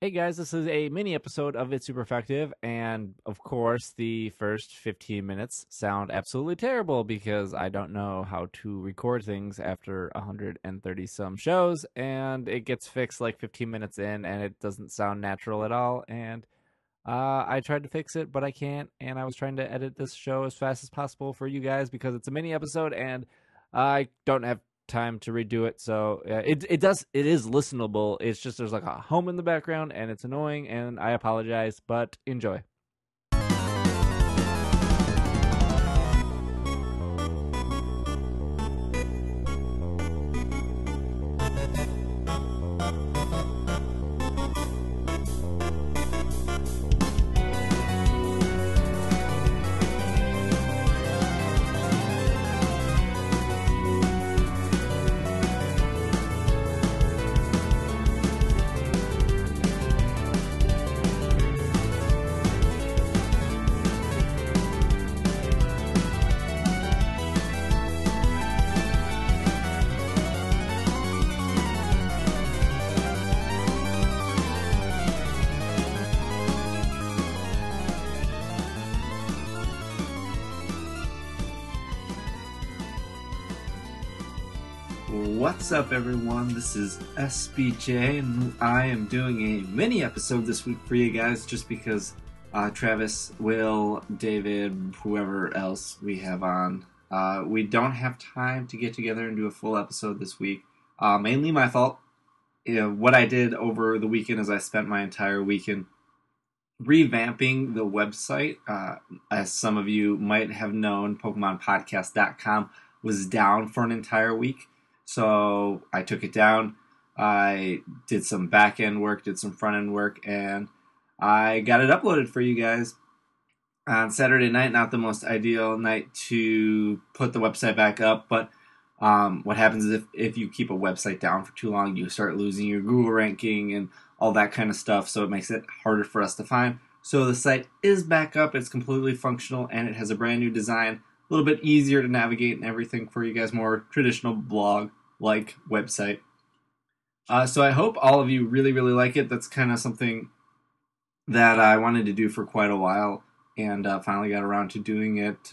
Hey guys, this is a mini episode of It's Super Effective, and of course, the first 15 minutes sound absolutely terrible because I don't know how to record things after 130 some shows, and it gets fixed like 15 minutes in, and it doesn't sound natural at all. And uh, I tried to fix it, but I can't, and I was trying to edit this show as fast as possible for you guys because it's a mini episode, and I don't have time to redo it. So uh, it it does it is listenable. It's just there's like a home in the background and it's annoying and I apologize, but enjoy. What's up, everyone? This is SBJ, and I am doing a mini episode this week for you guys just because uh, Travis, Will, David, whoever else we have on, uh, we don't have time to get together and do a full episode this week. Uh, mainly my fault. You know, what I did over the weekend is I spent my entire weekend revamping the website. Uh, as some of you might have known, PokemonPodcast.com was down for an entire week. So I took it down. I did some back end work, did some front end work, and I got it uploaded for you guys on Saturday night. Not the most ideal night to put the website back up, but um, what happens is if, if you keep a website down for too long, you start losing your Google ranking and all that kind of stuff. So it makes it harder for us to find. So the site is back up. It's completely functional and it has a brand new design, a little bit easier to navigate and everything for you guys, more traditional blog like website. Uh, so I hope all of you really, really like it. That's kind of something that I wanted to do for quite a while, and uh, finally got around to doing it.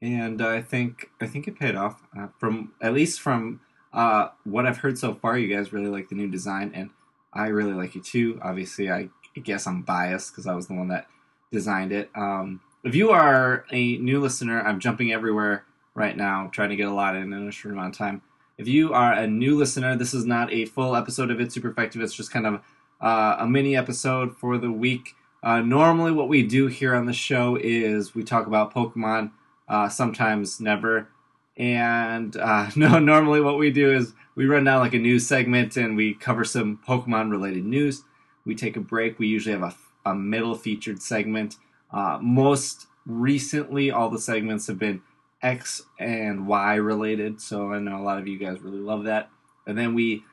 And I think I think it paid off. Uh, from at least from uh, what I've heard so far, you guys really like the new design, and I really like it too. Obviously, I guess I'm biased because I was the one that designed it. Um, if you are a new listener, I'm jumping everywhere right now, trying to get a lot in in a short amount of time. If you are a new listener, this is not a full episode of It's Super Effective. It's just kind of uh, a mini episode for the week. Uh, normally, what we do here on the show is we talk about Pokemon, uh, sometimes never. And uh, no, normally what we do is we run down like a news segment and we cover some Pokemon related news. We take a break. We usually have a, a middle featured segment. Uh, most recently, all the segments have been X and Y related. So I know a lot of you guys really love that. And then we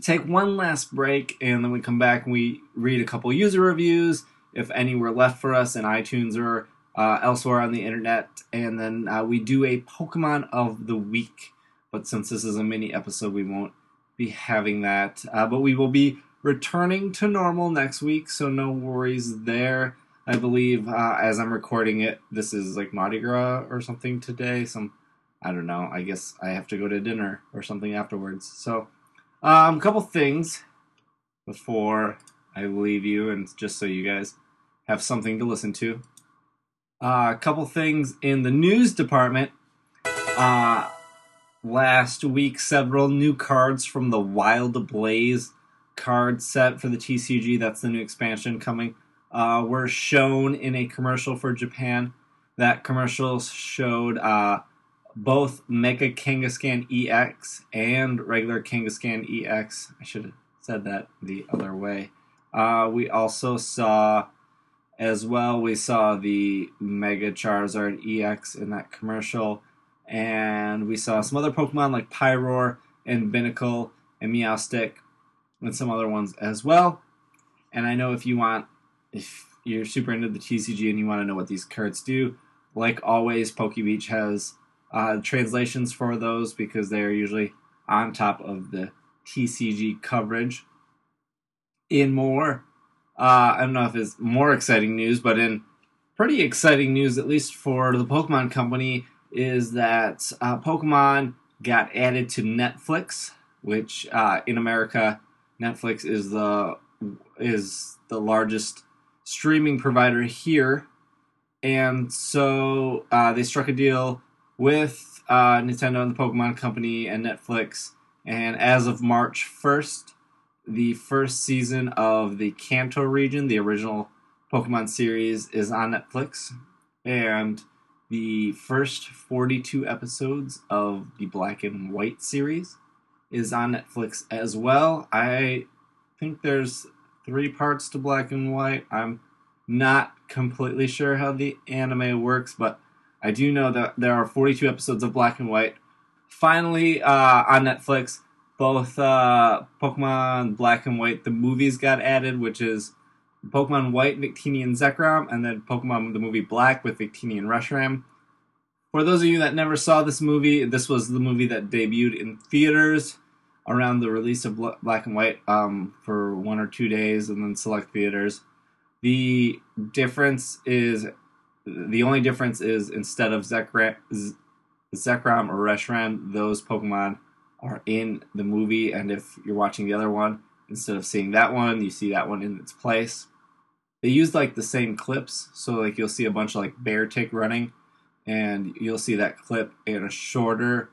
take one last break and then we come back and we read a couple user reviews, if any were left for us in iTunes or uh, elsewhere on the internet. And then uh, we do a Pokemon of the Week. But since this is a mini episode, we won't be having that. Uh, but we will be returning to normal next week, so no worries there. I believe uh, as I'm recording it, this is like Mardi Gras or something today. Some, I don't know. I guess I have to go to dinner or something afterwards. So, um, a couple things before I leave you, and just so you guys have something to listen to. Uh, a couple things in the news department. Uh, last week, several new cards from the Wild Blaze card set for the TCG. That's the new expansion coming uh, were shown in a commercial for Japan. That commercial showed uh, both Mega Kangaskhan EX and regular Kangaskhan EX. I should have said that the other way. Uh, we also saw, as well, we saw the Mega Charizard EX in that commercial. And we saw some other Pokemon like Pyroar and Binacle and Meowstic and some other ones as well. And I know if you want if you're super into the TCG and you want to know what these cards do, like always, PokeBeach has uh, translations for those because they are usually on top of the TCG coverage. in more, uh, I don't know if it's more exciting news, but in pretty exciting news, at least for the Pokemon Company, is that uh, Pokemon got added to Netflix, which uh, in America, Netflix is the is the largest streaming provider here, and so uh, they struck a deal with uh, Nintendo and the Pokemon Company and Netflix, and as of March first, the first season of the Kanto region, the original Pokemon series, is on Netflix, and the first 42 episodes of the Black and White series is on Netflix as well. I think there's three parts to Black and White. I'm not completely sure how the anime works, but I do know that there are 42 episodes of Black and White. Finally, uh, on Netflix, both uh, Pokemon Black and White, the movies got added, which is Pokemon White, Victini, and Zekrom, and then Pokemon the movie Black with Victini and Reshiram. For those of you that never saw this movie, this was the movie that debuted in theaters around the release of Black and White um, for one or two days, and then select theaters. The difference is the only difference is instead of Zekrom, Zekrom or Reshiram, those Pokemon are in the movie, and if you're watching the other one, instead of seeing that one, you see that one in its place. They use like the same clips, so like you'll see a bunch of like bear tick running, and you'll see that clip in a shorter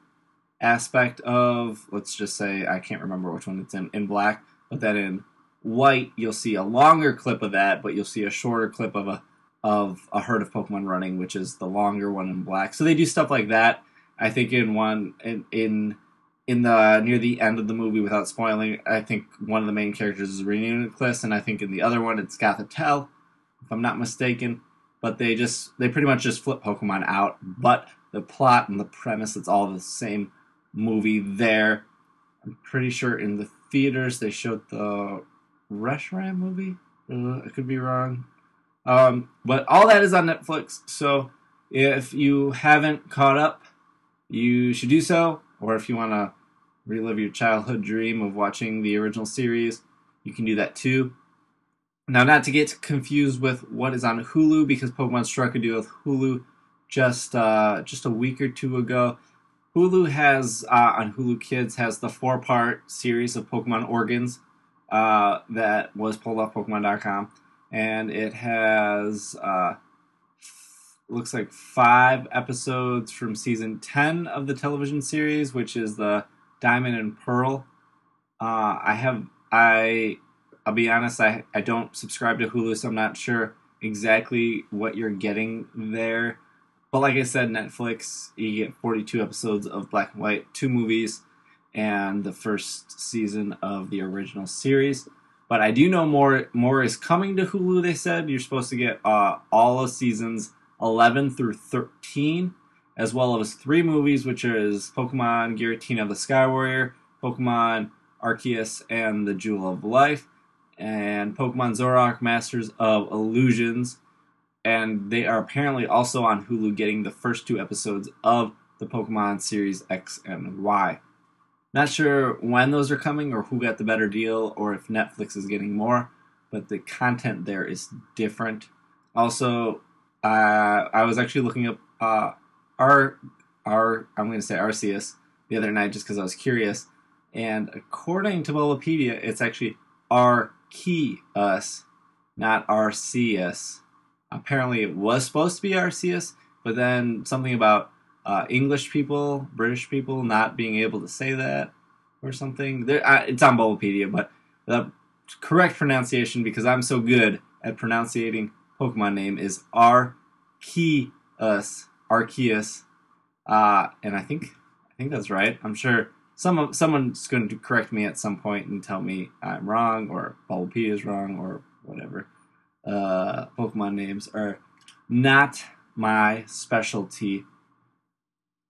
aspect of let's just say I can't remember which one it's in in black, but then in white you'll see a longer clip of that, but you'll see a shorter clip of a of a herd of Pokemon running, which is the longer one in black. So they do stuff like that. I think in one in in in the near the end of the movie, without spoiling, I think one of the main characters is Reuniclus, and I think in the other one it's Gothitelle, if I'm not mistaken. But they just they pretty much just flip Pokemon out, but the plot and the premise it's all the same movie there. I'm pretty sure in the theaters they showed the Reshiram movie. Uh, I could be wrong. Um, but all that is on Netflix, so if you haven't caught up, you should do so. Or if you want to relive your childhood dream of watching the original series, you can do that too. Now, not to get confused with what is on Hulu, because Pokemon struck a deal with Hulu just uh, just a week or two ago. Hulu has uh, on Hulu Kids has the four part series of Pokemon Origins uh, that was pulled off Pokemon.com and it has uh, looks like five episodes from season 10 of the television series which is the diamond and pearl. Uh, i have i i'll be honest I, I don't subscribe to hulu so i'm not sure exactly what you're getting there but like i said netflix you get 42 episodes of black and white two movies and the first season of the original series but I do know more more is coming to Hulu. They said you're supposed to get uh, all of seasons 11 through 13, as well as three movies, which is Pokemon Giratina the Sky Warrior, Pokemon Arceus and the Jewel of Life, and Pokemon Zoroark Masters of Illusions. And they are apparently also on Hulu getting the first two episodes of the Pokemon series X and Y. Not sure when those are coming or who got the better deal or if Netflix is getting more, but the content there is different. Also, uh, I was actually looking up uh, our our I'm going to say Arceus the other night just because I was curious, and according to Wikipedia, it's actually Arceus, not Arceus. Apparently, it was supposed to be Arceus, but then something about uh, English people, British people not being able to say that or something. There, it's on Bulbapedia, but the correct pronunciation, because I'm so good at pronouncing Pokemon name, is Arceus. Arceus. Uh, and I think I think that's right. I'm sure some someone's going to correct me at some point and tell me I'm wrong or Bulbapedia is wrong or whatever. Uh, Pokemon names are not my specialty.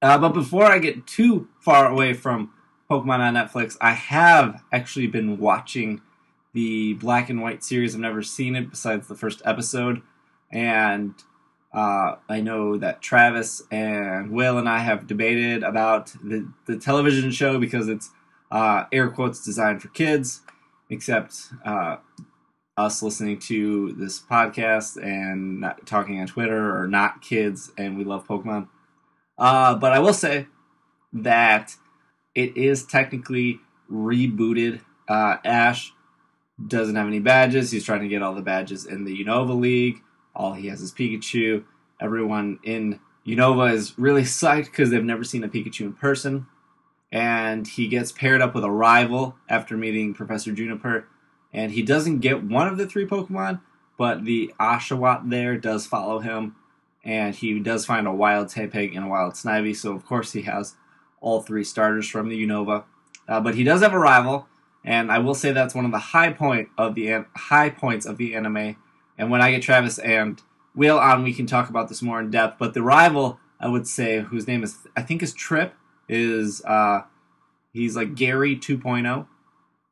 Uh, but before I get too far away from Pokemon on Netflix, I have actually been watching the Black and White series. I've never seen it besides the first episode, and uh, I know that Travis and Will and I have debated about the, the television show because it's uh, air quotes designed for kids, except uh, us listening to this podcast and talking on Twitter or not kids, and we love Pokemon. Uh, but I will say that it is technically rebooted. Uh, Ash doesn't have any badges. He's trying to get all the badges in the Unova League. All he has is Pikachu. Everyone in Unova is really psyched because they've never seen a Pikachu in person. And he gets paired up with a rival after meeting Professor Juniper. And he doesn't get one of the three Pokemon, but the Oshawott there does follow him. And he does find a wild Tepig and a wild Snivy. So, of course, he has all three starters from the Unova. Uh, but he does have a rival, and I will say that's one of the high point of the an- high points of the anime. And when I get Travis and Will on, we can talk about this more in depth. But the rival, I would say, whose name is I think is Trip, is uh, he's like Gary 2.0.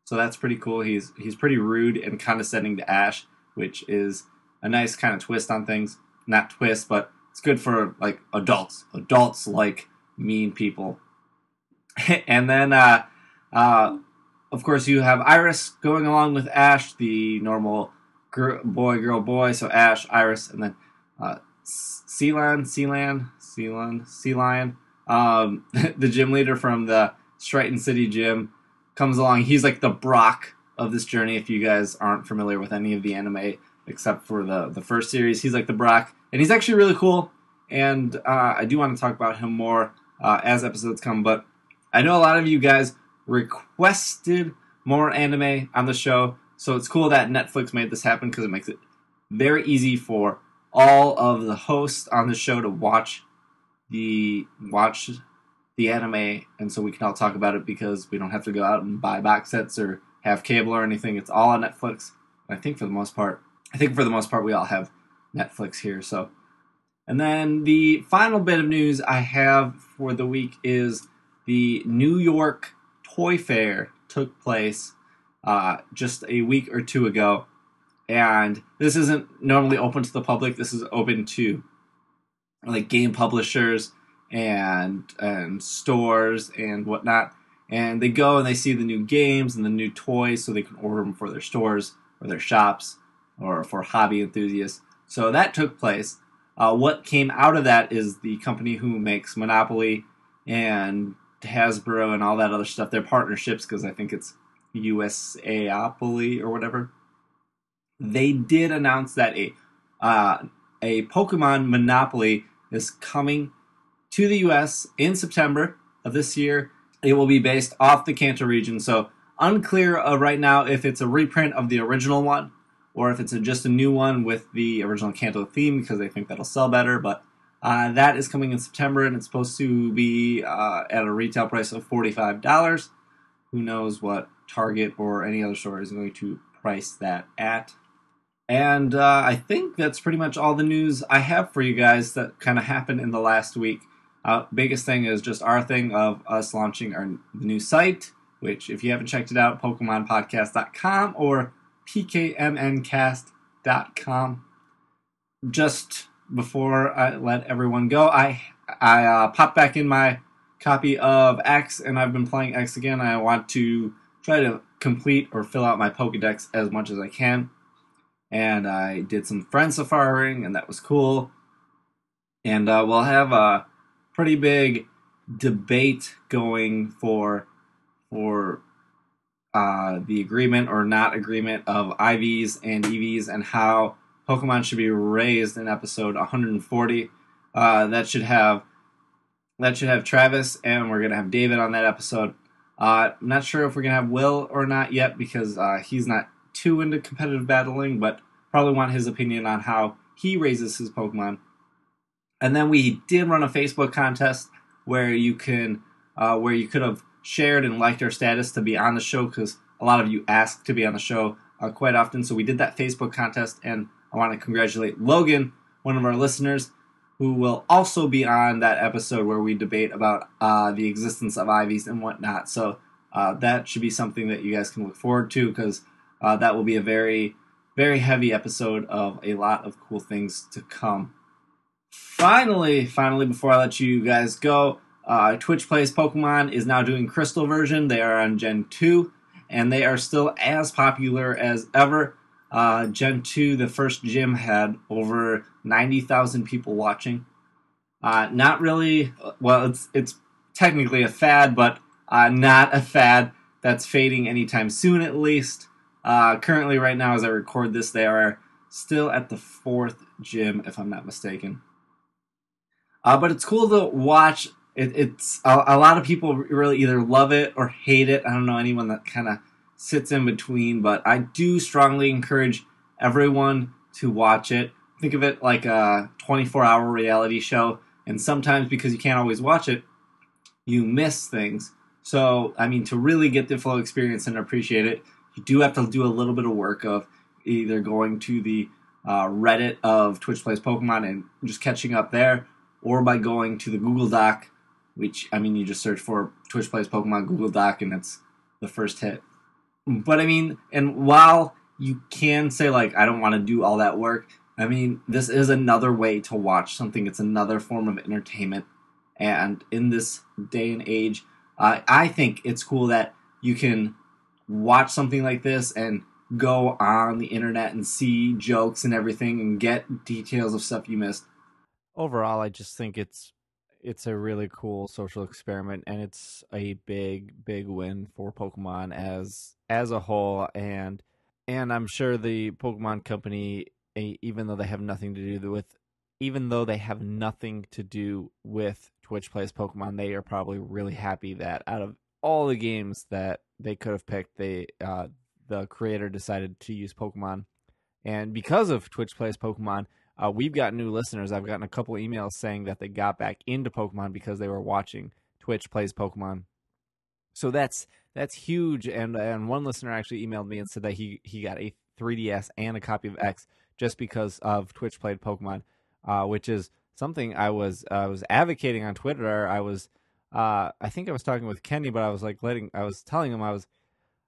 So that's pretty cool. He's he's pretty rude and condescending to Ash, which is a nice kind of twist on things. Not twist, but it's good for like adults. Adults like mean people. and then uh, uh, of course, you have Iris going along with Ash, the normal girl, boy, girl, boy. So Ash, Iris, and then uh, Sealan, Sealan, Sealan, Sealion, um, the gym leader from the Striaton City gym, comes along. He's like the Brock of this journey. If you guys aren't familiar with any of the anime, except for the the first series, he's like the Brock, and he's actually really cool. And uh, I do want to talk about him more uh, as episodes come. But I know a lot of you guys requested more anime on the show, so it's cool that Netflix made this happen because it makes it very easy for all of the hosts on the show to watch the watch the anime, and so we can all talk about it because we don't have to go out and buy box sets or have cable or anything. It's all on Netflix. I think for the most part, I think for the most part we all have Netflix here. So, and then the final bit of news I have for the week is the New York Toy Fair took place uh, just a week or two ago, and this isn't normally open to the public. This is open to like game publishers and and stores and whatnot. And they go and they see the new games and the new toys, so they can order them for their stores or their shops or for hobby enthusiasts. So that took place. Uh, what came out of that is the company who makes Monopoly and Hasbro and all that other stuff. Their partnerships, because I think it's USAopoly or whatever. They did announce that a uh, a Pokemon Monopoly is coming to the US in September of this year. It will be based off the Kanto region, so unclear uh, right now if it's a reprint of the original one or if it's a, just a new one with the original Kanto theme because they think that'll sell better. But uh, that is coming in September and it's supposed to be uh, at a retail price of $45. Who knows what Target or any other store is going to price that at. And uh, I think that's pretty much all the news I have for you guys that kind of happened in the last week. Uh, biggest thing is just our thing of us launching our new site, which if you haven't checked it out, PokemonPodcast.com or PKMNcast.com. Just before I let everyone go, I I uh, popped back in my copy of X, and I've been playing X again. I want to try to complete or fill out my Pokedex as much as I can. And I did some friend safaring, and that was cool. And uh, we'll have a pretty big debate going for for uh, the agreement or not agreement of IVs and EVs and how Pokemon should be raised in episode 140. Uh, that should have that should have Travis and we're gonna have David on that episode. Uh, I'm not sure if we're gonna have Will or not yet because uh, he's not too into competitive battling, but probably want his opinion on how he raises his Pokemon. And then we did run a Facebook contest where you can uh, where you could have shared and liked our status to be on the show because a lot of you ask to be on the show uh, quite often. So we did that Facebook contest and I want to congratulate Logan, one of our listeners, who will also be on that episode where we debate about uh, the existence of IVs and whatnot. So uh, that should be something that you guys can look forward to because uh, that will be a very, very heavy episode of a lot of cool things to come. Finally, finally, before I let you guys go, uh, Twitch Plays Pokemon is now doing Crystal version. They are on Gen 2, and they are still as popular as ever. Uh, Gen 2, the first gym, had over 90,000 people watching. Uh, not really, well, it's, it's technically a fad, but uh, not a fad that's fading anytime soon, at least. Uh, currently, right now, as I record this, they are still at the fourth gym, if I'm not mistaken. Uh, but it's cool to watch. It, it's a, a, lot of people really either love it or hate it. I don't know anyone that kind of sits in between, but I do strongly encourage everyone to watch it. Think of it like a 24 hour reality show, and sometimes because you can't always watch it, you miss things. So, I mean, to really get the full experience and appreciate it, you do have to do a little bit of work of either going to the uh, Reddit of Twitch Plays Pokemon and just catching up there, or by going to the Google Doc, which, I mean, you just search for Twitch Plays Pokemon Google Doc and it's the first hit. But I mean, and while you can say, like, I don't want to do all that work, I mean, this is another way to watch something. It's another form of entertainment. And in this day and age, uh, I think it's cool that you can watch something like this and go on the internet and see jokes and everything and get details of stuff you missed. Overall, I just think it's it's a really cool social experiment and it's a big big win for Pokemon as as a whole and and I'm sure the Pokemon company even though they have nothing to do with even though they have nothing to do with Twitch plays Pokemon, they are probably really happy that out of all the games that they could have picked, they uh, the creator decided to use Pokemon. And because of Twitch plays Pokemon, uh, we've got new listeners. I've gotten a couple emails saying that they got back into Pokemon because they were watching Twitch plays Pokemon. So that's that's huge. And and one listener actually emailed me and said that he he got a 3DS and a copy of X just because of Twitch played Pokemon, uh, which is something I was I was advocating on Twitter. I was uh, I think I was talking with Kenny, but I was like letting I was telling him I was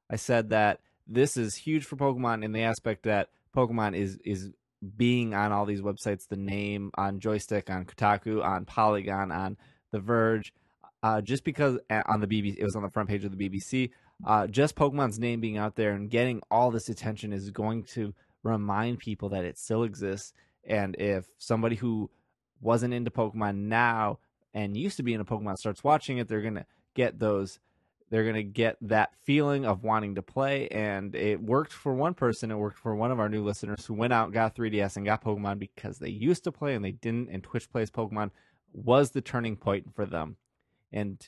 I said that this is huge for Pokemon in the aspect that Pokemon is is being on all these websites, the name on Joystiq, on Kotaku, on Polygon, on The Verge, uh, just because uh, on the BBC it was on the front page of the BBC. Uh, just Pokemon's name being out there and getting all this attention is going to remind people that it still exists. And if somebody who wasn't into Pokemon now and used to be into Pokemon starts watching it, they're gonna get those. They're gonna get that feeling of wanting to play, and it worked for one person. It worked for one of our new listeners who went out, got 3DS, and got Pokemon because they used to play and they didn't. And Twitch plays Pokemon was the turning point for them, and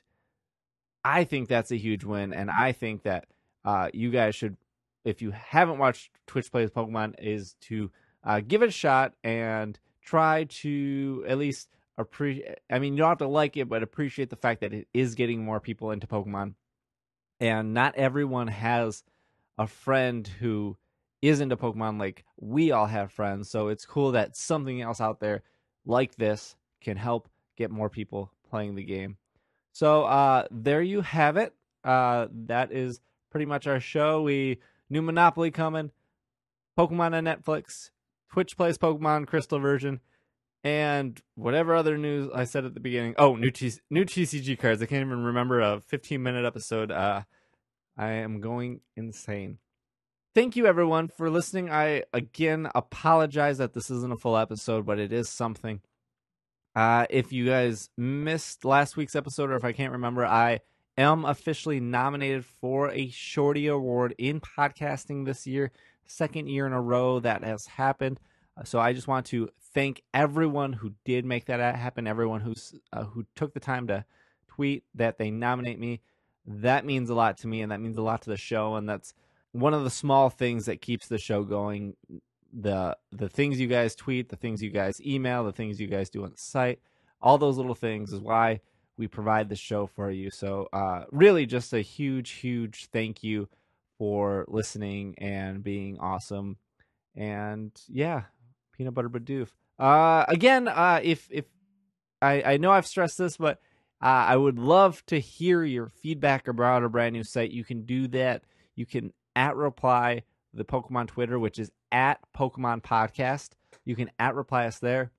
I think that's a huge win. And I think that uh, you guys should, if you haven't watched Twitch plays Pokemon, is to uh, give it a shot and try to at least appreciate. I mean, you don't have to like it, but appreciate the fact that it is getting more people into Pokemon. And not everyone has a friend who is into Pokemon like we all have friends. So it's cool that something else out there like this can help get more people playing the game. So uh, there you have it. Uh, that is pretty much our show. We new Monopoly coming, Pokemon on Netflix, Twitch plays Pokemon Crystal version, and whatever other news I said at the beginning. Oh, new T- new TCG cards. I can't even remember a 15 minute episode. Uh, I am going insane. Thank you everyone for listening. I again apologize that this isn't a full episode, but it is something. Uh, if you guys missed last week's episode, or if I can't remember, I am officially nominated for a Shorty Award in podcasting this year second year in a row that has happened. So I just want to thank everyone who did make that happen. Everyone who's uh, who took the time to tweet that they nominate me. That means a lot to me, and that means a lot to the show. And that's one of the small things that keeps the show going. The the things you guys tweet, the things you guys email, the things you guys do on the site, all those little things is why we provide the show for you. So uh, really, just a huge, huge thank you for listening and being awesome. And yeah, peanut butter Bidoof. Uh, again, uh, if if I I know I've stressed this, but uh, I would love to hear your feedback about a brand new site. You can do that. You can at reply the Pokemon Twitter, which is at Pokemon Podcast. You can at reply us there,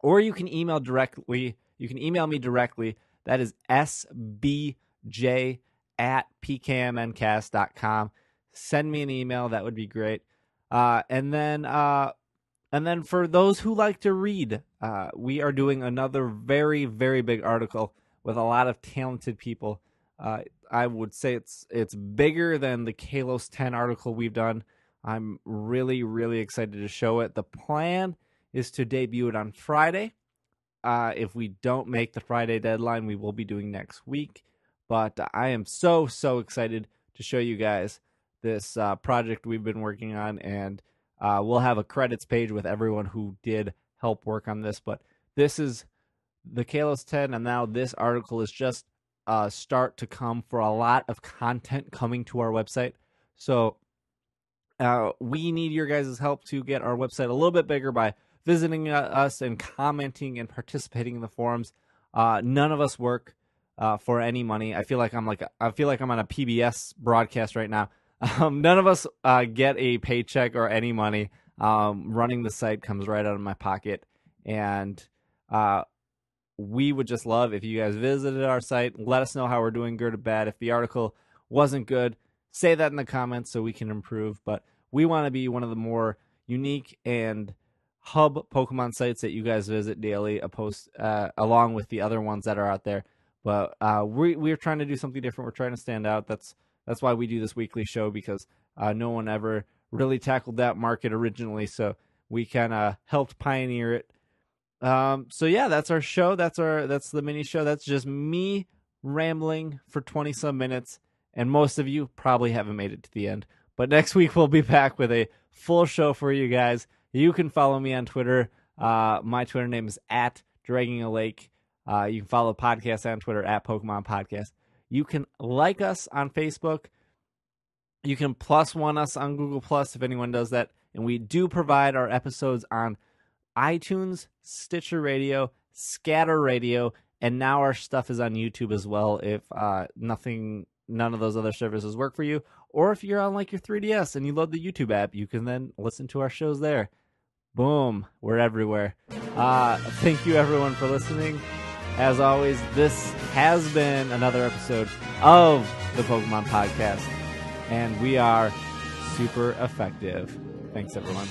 or you can email directly. You can email me directly. That is sbj at pkmncast.com. Send me an email. That would be great. Uh, and then, uh, and then for those who like to read, uh, we are doing another very, very big article with a lot of talented people. Uh, I would say it's it's bigger than the Kalos 10 article we've done. I'm really, really excited to show it. The plan is to debut it on Friday. Uh, if we don't make the Friday deadline, we will be doing next week. But I am so, so excited to show you guys this uh, project we've been working on. And uh, we'll have a credits page with everyone who did help work on this. But this is the Kalos 10, and now this article is just a start to come for a lot of content coming to our website. So uh, we need your guys' help to get our website a little bit bigger by visiting uh, us and commenting and participating in the forums. Uh, none of us work uh, for any money. I feel like I'm like I feel like I'm on a PBS broadcast right now. Um, none of us uh, get a paycheck or any money. Um, running the site comes right out of my pocket, and uh, we would just love if you guys visited our site. Let us know how we're doing, good or bad. If the article wasn't good, say that in the comments so we can improve. But we want to be one of the more unique and hub Pokemon sites that you guys visit daily, opposed uh, along with the other ones that are out there. But uh, we we're trying to do something different. We're trying to stand out. That's that's why we do this weekly show because uh, no one ever really tackled that market originally. So we kind of helped pioneer it. Um, so yeah, that's our show. That's our that's the mini show. That's just me rambling for twenty some minutes, and most of you probably haven't made it to the end. But next week we'll be back with a full show for you guys. You can follow me on Twitter. Uh, my Twitter name is at Dragging a Lake. Uh, you can follow the podcast on Twitter at Pokemon Podcast. You can like us on Facebook. You can plus one us on Google Plus if anyone does that. And we do provide our episodes on iTunes, Stitcher Radio, Scatter Radio, and now our stuff is on YouTube as well. If uh, nothing, none of those other services work for you, or if you're on like your 3DS and you load the YouTube app, you can then listen to our shows there. Boom, we're everywhere. Uh, thank you everyone for listening. As always, this has been another episode of the Pokemon Podcast, and we are super effective. Thanks, everyone.